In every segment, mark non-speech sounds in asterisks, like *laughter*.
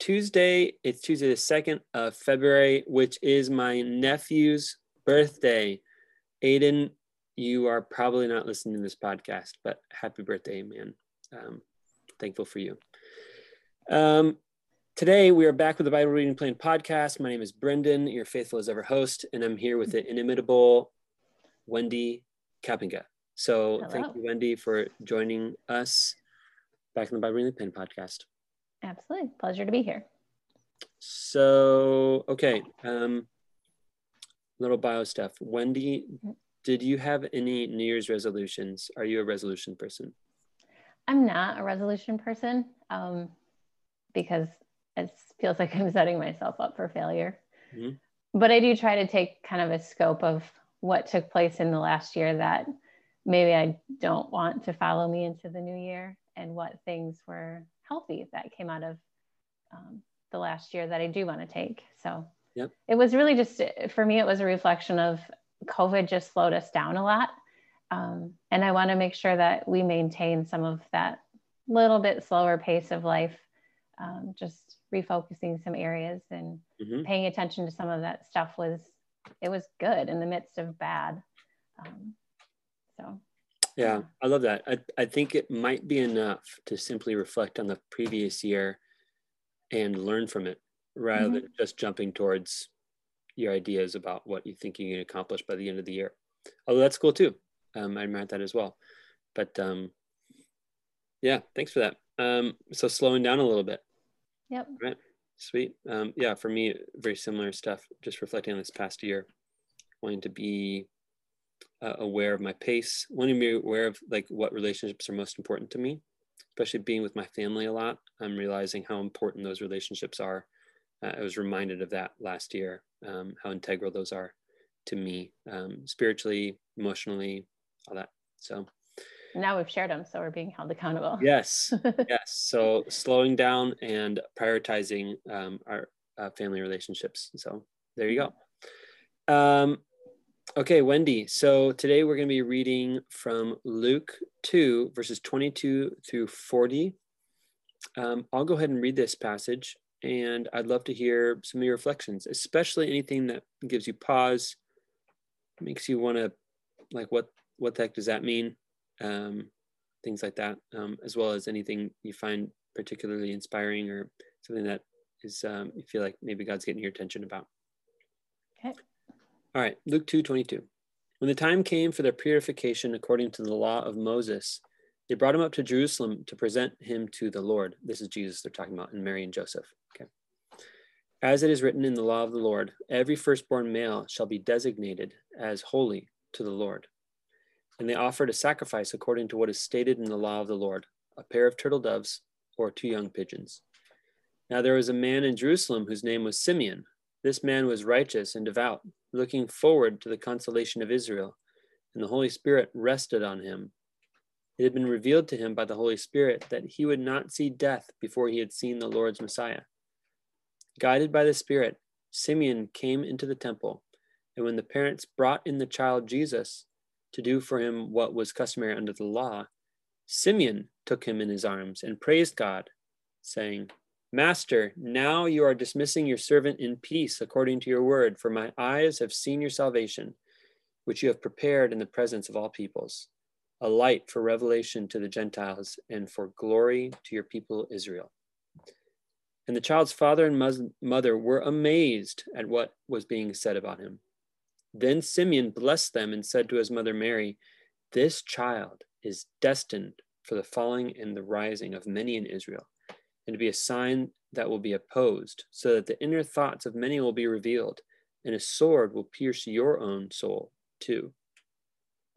Tuesday. It's Tuesday, the 2nd of February, which is my nephew's birthday. Aiden, you are probably not listening to this podcast, but happy birthday, man. Um, thankful for you. Um, today, we are back with the Bible Reading Plan podcast. My name is Brendan, your faithful as ever host, and I'm here with the inimitable Wendy Kapinga. So, Hello. thank you, Wendy, for joining us back in the Bible Reading Plan podcast. Absolutely. Pleasure to be here. So, okay. Um, little bio stuff. Wendy, mm-hmm. did you have any New Year's resolutions? Are you a resolution person? I'm not a resolution person um, because it feels like I'm setting myself up for failure. Mm-hmm. But I do try to take kind of a scope of what took place in the last year that maybe I don't want to follow me into the new year and what things were healthy that came out of um, the last year that I do want to take. So yep. it was really just for me, it was a reflection of COVID just slowed us down a lot. Um, and I want to make sure that we maintain some of that little bit slower pace of life, um, just refocusing some areas and mm-hmm. paying attention to some of that stuff was it was good in the midst of bad. Um, so yeah, I love that. I, I think it might be enough to simply reflect on the previous year and learn from it rather mm-hmm. than just jumping towards your ideas about what you think you can accomplish by the end of the year. Although that's cool too. Um, I admire that as well. But um, yeah, thanks for that. Um, so slowing down a little bit. Yep. Right. Sweet. Um, yeah, for me, very similar stuff. Just reflecting on this past year, wanting to be uh, aware of my pace, wanting to be aware of like what relationships are most important to me, especially being with my family a lot. I'm realizing how important those relationships are. Uh, I was reminded of that last year, um, how integral those are to me, um, spiritually, emotionally, all that. So now we've shared them, so we're being held accountable. Yes, *laughs* yes. So slowing down and prioritizing um, our uh, family relationships. So there you go. Um, Okay, Wendy. So today we're going to be reading from Luke 2, verses 22 through 40. Um, I'll go ahead and read this passage, and I'd love to hear some of your reflections, especially anything that gives you pause, makes you want to, like, what what the heck does that mean? Um, things like that, um, as well as anything you find particularly inspiring or something that is um, you feel like maybe God's getting your attention about. Okay. All right, Luke 2 22. When the time came for their purification according to the law of Moses, they brought him up to Jerusalem to present him to the Lord. This is Jesus they're talking about, and Mary and Joseph. Okay. As it is written in the law of the Lord, every firstborn male shall be designated as holy to the Lord. And they offered a sacrifice according to what is stated in the law of the Lord a pair of turtle doves or two young pigeons. Now there was a man in Jerusalem whose name was Simeon. This man was righteous and devout looking forward to the consolation of Israel, and the Holy Spirit rested on him. It had been revealed to him by the Holy Spirit that he would not see death before he had seen the Lord's Messiah. Guided by the Spirit, Simeon came into the temple, and when the parents brought in the child Jesus to do for him what was customary under the law, Simeon took him in his arms and praised God, saying, Master, now you are dismissing your servant in peace according to your word, for my eyes have seen your salvation, which you have prepared in the presence of all peoples, a light for revelation to the Gentiles and for glory to your people Israel. And the child's father and mother were amazed at what was being said about him. Then Simeon blessed them and said to his mother Mary, This child is destined for the falling and the rising of many in Israel and to be a sign that will be opposed, so that the inner thoughts of many will be revealed, and a sword will pierce your own soul too.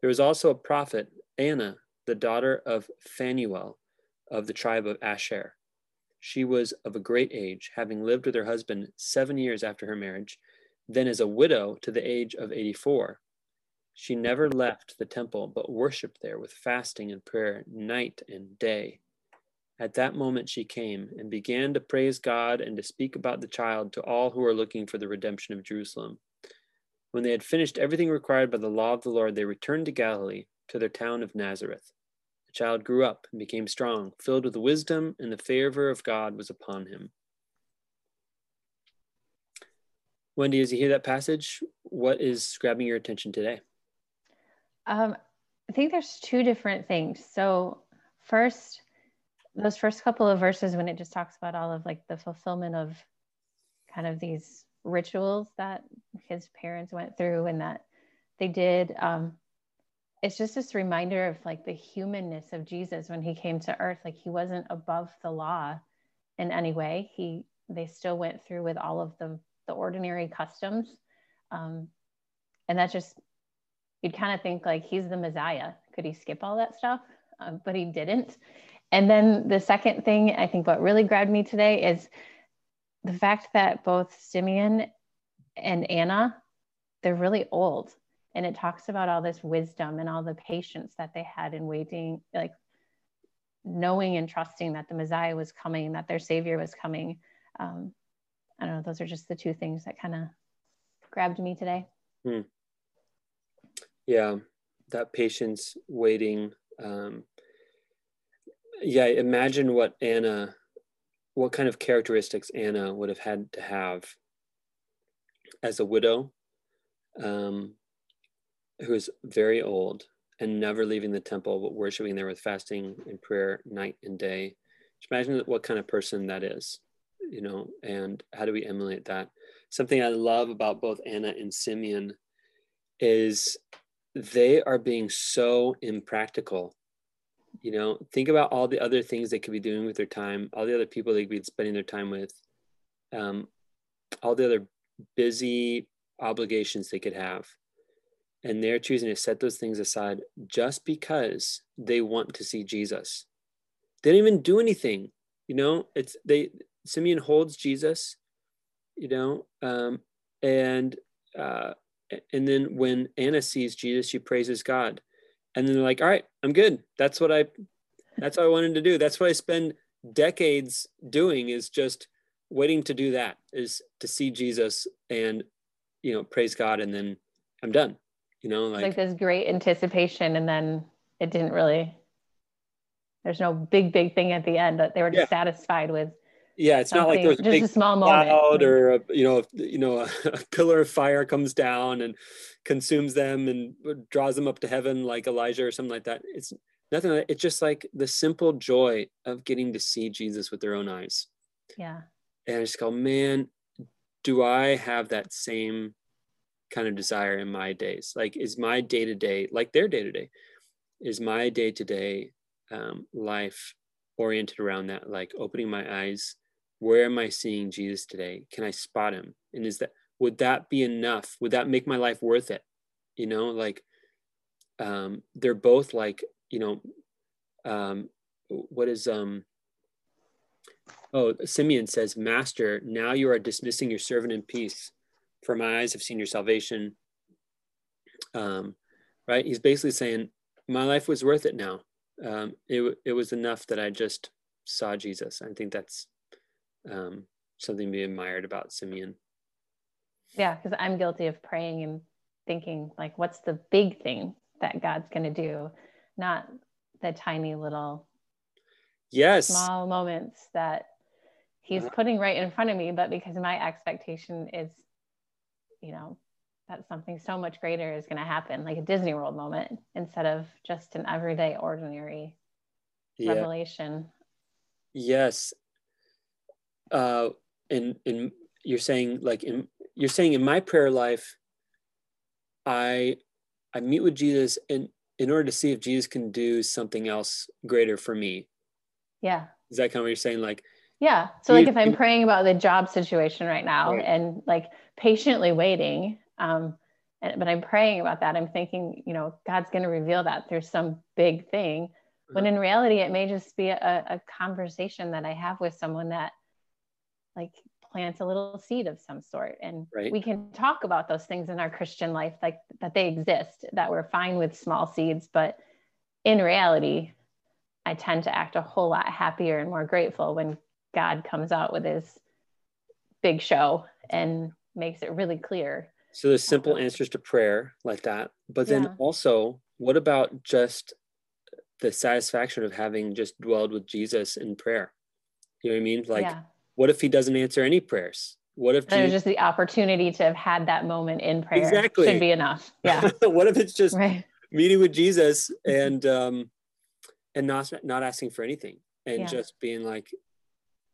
There was also a prophet, Anna, the daughter of Phanuel of the tribe of Asher. She was of a great age, having lived with her husband seven years after her marriage, then as a widow to the age of 84. She never left the temple, but worshiped there with fasting and prayer night and day. At that moment she came and began to praise God and to speak about the child to all who were looking for the redemption of Jerusalem. When they had finished everything required by the law of the Lord, they returned to Galilee, to their town of Nazareth. The child grew up and became strong, filled with wisdom, and the favor of God was upon him. Wendy, as you hear that passage, what is grabbing your attention today? Um, I think there's two different things. So, first, those first couple of verses when it just talks about all of like the fulfillment of kind of these rituals that his parents went through and that they did um, it's just this reminder of like the humanness of jesus when he came to earth. Like he wasn't above the law in any way. He they still went through with all of the the ordinary customs um, and that just you'd kind of think like he's the messiah. Could he skip all that stuff? Um, but he didn't and then the second thing, I think what really grabbed me today is the fact that both Simeon and Anna, they're really old. And it talks about all this wisdom and all the patience that they had in waiting, like knowing and trusting that the Messiah was coming, that their Savior was coming. Um, I don't know, those are just the two things that kind of grabbed me today. Hmm. Yeah, that patience, waiting, um, yeah imagine what anna what kind of characteristics anna would have had to have as a widow um, who is very old and never leaving the temple but worshiping there with fasting and prayer night and day. Just imagine what kind of person that is you know and how do we emulate that? Something i love about both anna and simeon is they are being so impractical you know think about all the other things they could be doing with their time all the other people they could be spending their time with um, all the other busy obligations they could have. And they're choosing to set those things aside just because they want to see jesus. They don't even do anything you know? It's they simeon holds jesus you know um, and uh, and then when anna sees jesus she praises god and then they're like all right i'm good. That's what i that's what i wanted to do. That's what i spend decades doing is just waiting to do that is to see jesus and you know praise god and then i'm done. You know like, like this great anticipation and then it didn't really there's no big big thing at the end but they were just yeah. satisfied with yeah it's not like there's a just a small cloud moment. or a, you know you know a, *laughs* a, pillar of fire comes down and consumes them and draws them up to heaven like elijah or something like that. It's nothing like it's just like the simple joy of getting to see jesus with their own eyes. Yeah. And i just go man do i have that same kind of desire in my days? Like is my day to day like their day to day is my day to day um, life oriented around that like opening my eyes where am I seeing Jesus today? Can I spot him? And is that would that be enough? Would that make my life worth it? You know, like um, they're both like, you know, um, what is um oh Simeon says, Master, now you are dismissing your servant in peace, for my eyes have seen your salvation. Um, right? He's basically saying, My life was worth it now. Um, it, it was enough that I just saw Jesus. I think that's um, something to be admired about Simeon. Yeah, because I'm guilty of praying and thinking, like, what's the big thing that God's going to do, not the tiny little, yes, small moments that He's uh, putting right in front of me. But because my expectation is, you know, that something so much greater is going to happen, like a Disney World moment, instead of just an everyday, ordinary yeah. revelation. Yes, uh, in in you're saying like in you're saying in my prayer life, I I meet with Jesus in in order to see if Jesus can do something else greater for me. Yeah. Is that kind of what you're saying? Like, yeah. So like if I'm praying about the job situation right now right. and like patiently waiting, um, and, but I'm praying about that, I'm thinking, you know, God's going to reveal that through some big thing. when in reality it may just be a, a conversation that i have with someone that like plants a little seed of some sort and Right. we can talk about those things in our christian life like that they exist that we're fine with small seeds but in reality i tend to act a whole lot happier and more grateful when god comes out with his big show and makes it really clear So there's simple answers to prayer like that. But then Yeah. also, what about just the satisfaction of having just dwelled with Jesus in prayer? You know what I mean? Like, yeah what if he doesn't answer any prayers? What if there's just the opportunity to have had that moment in prayer Exactly. should be enough yeah *laughs* what if it's just right meeting with Jesus *laughs* and um and not not asking for anything and Yeah. just being like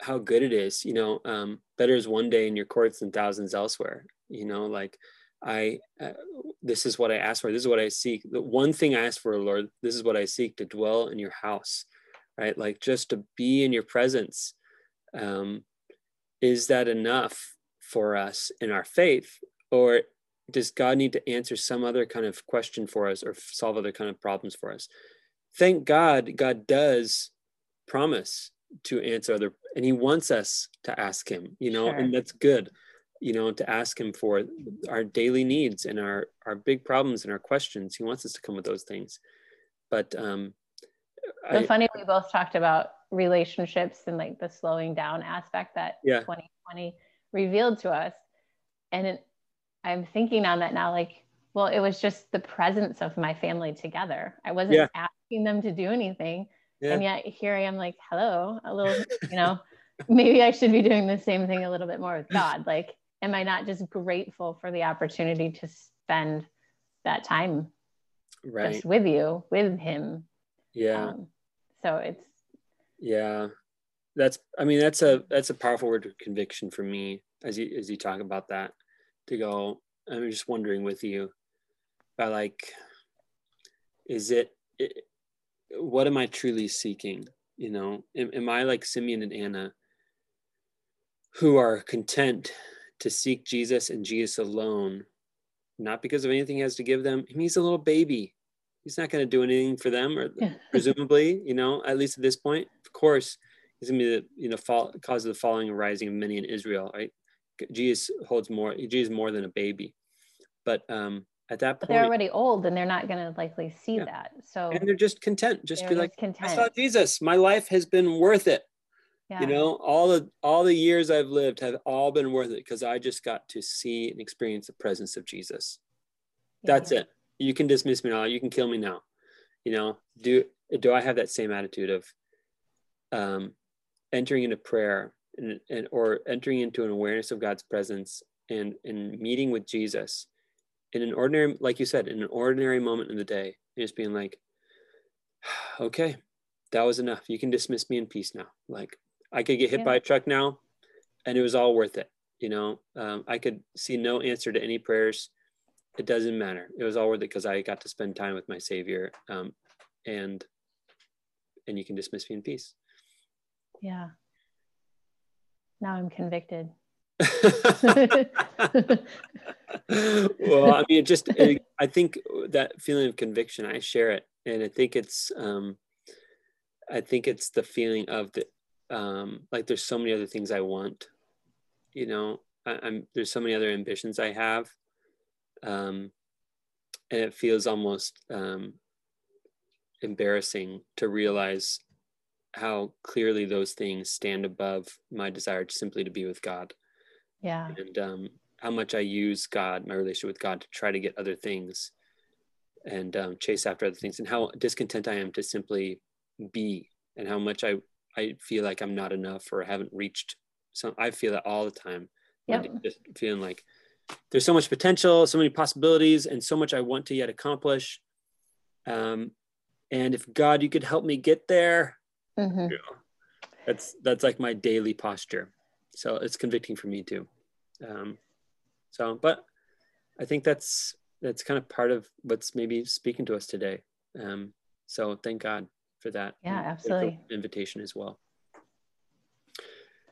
how good it is, you know, um better is one day in your courts than thousands elsewhere, you know, like I uh, this is what I ask for. This is what I seek. The one thing I ask for, Lord, this is what I seek to dwell in your house, right? Like just to be in your presence. Um is that enough for us in our faith or does God need to answer some other kind of question for us or solve other kind of problems for us? Thank God, God does promise to answer other, and He wants us to ask Him, you know, Sure. and that's good, you know, to ask Him for our daily needs and our our big problems and our questions. He wants us to come with those things, but um, so I, funny we both talked about relationships and like the slowing down aspect that Yeah. 2020 revealed to us and it, i'm thinking on that now like well it was just the presence of my family together i wasn't Yeah. asking them to do anything Yeah. and yet here i am like hello a little you know *laughs* maybe i should be doing the same thing a little bit more with *laughs* god like am i not just grateful for the opportunity to spend that time right, just with you with him yeah. um, so it's yeah. That's i mean that's a that's a powerful word of conviction for me as you as you talk about that to go i'm just wondering with you about like is it, it what am i truly seeking? You know am, am i like simeon and anna who are content to seek jesus and jesus alone not because of anything he has to give them? He's a little baby he's not going to do anything for them or Yeah. *laughs* presumably you know at least at this point. Of course he's going to be the you know fall, cause of the falling and rising of many in israel right? Jesus holds more jesus more than a baby. But um at that but they're already old and they're not going to likely see Yeah. that so and they're just content just be like just i saw content. Jesus. My life has been worth it. Yeah. you know all the all the years i've lived have all been worth it because i just got to see and experience the presence of jesus. That's it you can dismiss me now. You can kill me now. You know do do i have that same attitude of um entering into prayer and, and or entering into an awareness of god's presence and and meeting with jesus in an ordinary like you said in an ordinary moment in the day just being like *sighs* okay that was enough. You can dismiss me in peace now. Like i could get hit Yeah. by a truck now and it was all worth it. You know um, i could see no answer to any prayers it doesn't matter. It was all worth it because i got to spend time with my savior um, and and you can dismiss me in peace. Yeah. Now i'm convicted. *laughs* *laughs* Well i mean it just it, i think that feeling of conviction i share it and i think it's um i think it's the feeling of the um like there's so many other things i want you know? I, i'm there's so many other ambitions i have um and it feels almost um embarrassing to realize how clearly those things stand above my desire to simply to be with god yeah and um, how much I use God, my relationship with God, to try to get other things and um, chase after other things, and how discontent I am to simply be, and how much I I feel like I'm not enough or haven't reached. Some I feel that all the time. Yep. Just feeling like there's so much potential, so many possibilities, and so much I want to yet accomplish. Um, and if God, you could help me get there, hmm that's that's like my daily posture. So it's convicting for me too. Um so but i think that's that's kind of part of what's maybe speaking to us today. Um so thank god for that. Yeah, and for the absolutely. invitation as well.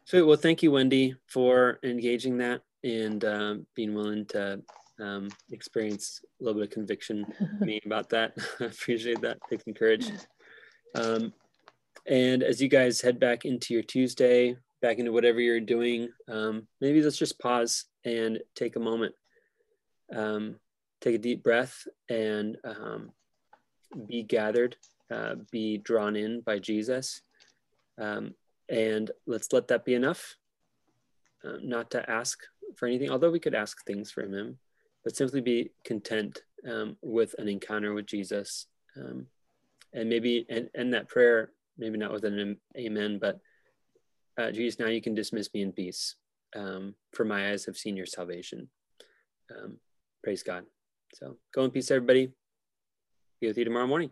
So well thank you wendy for engaging that and um, being willing to um, experience a little bit of conviction me about that *laughs* i appreciate that some courage Um, and as you guys head back into your Tuesday, back into whatever you're doing, um, maybe let's just pause and take a moment. Um, take a deep breath and um, be gathered, uh, be drawn in by Jesus. Um, and let's let that be enough. Uh, not to ask for anything, although we could ask things from him, but simply be content um, with an encounter with Jesus. Um, and maybe end, end that prayer, maybe not with an amen, but uh, Jesus, now you can dismiss me in peace. Um, for my eyes have seen your salvation. Um, praise God. So go in peace, everybody. Be with you tomorrow morning.